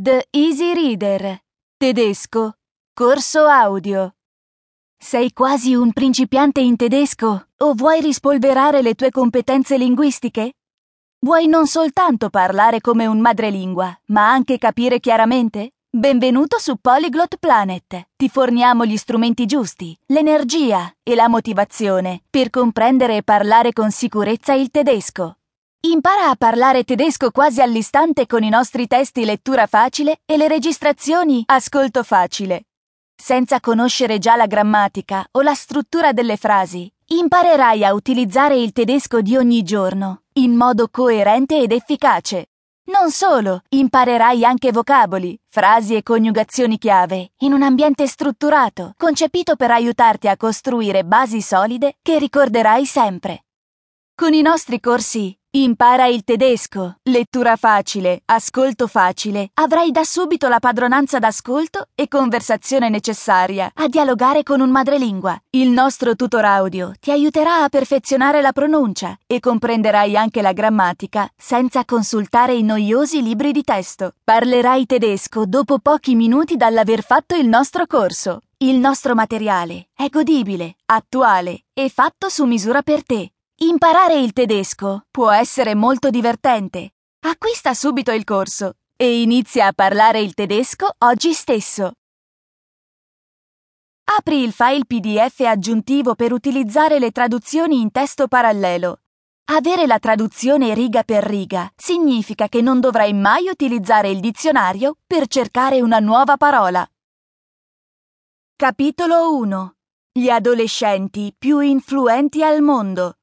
The Easy Reader. Tedesco. Corso audio. Sei quasi un principiante in tedesco o vuoi rispolverare le tue competenze linguistiche? Vuoi non soltanto parlare come un madrelingua, ma anche capire chiaramente? Benvenuto su Polyglot Planet. Ti forniamo gli strumenti giusti, l'energia e la motivazione per comprendere e parlare con sicurezza il tedesco. Impara a parlare tedesco quasi all'istante con i nostri testi lettura facile e le registrazioni ascolto facile. Senza conoscere già la grammatica o la struttura delle frasi, imparerai a utilizzare il tedesco di ogni giorno in modo coerente ed efficace. Non solo, imparerai anche vocaboli, frasi e coniugazioni chiave in un ambiente strutturato, concepito per aiutarti a costruire basi solide che ricorderai sempre. Con i nostri corsi Impara il tedesco, lettura facile, ascolto facile, avrai da subito la padronanza d'ascolto e conversazione necessaria a dialogare con un madrelingua. Il nostro tutor audio ti aiuterà a perfezionare la pronuncia e comprenderai anche la grammatica senza consultare i noiosi libri di testo. Parlerai tedesco dopo pochi minuti dall'aver fatto il nostro corso. Il nostro materiale è godibile, attuale e fatto su misura per te. Imparare il tedesco può essere molto divertente. Acquista subito il corso e inizia a parlare il tedesco oggi stesso. Apri il file PDF aggiuntivo per utilizzare le traduzioni in testo parallelo. Avere la traduzione riga per riga significa che non dovrai mai utilizzare il dizionario per cercare una nuova parola. Capitolo 1 Gli adolescenti più influenti al mondo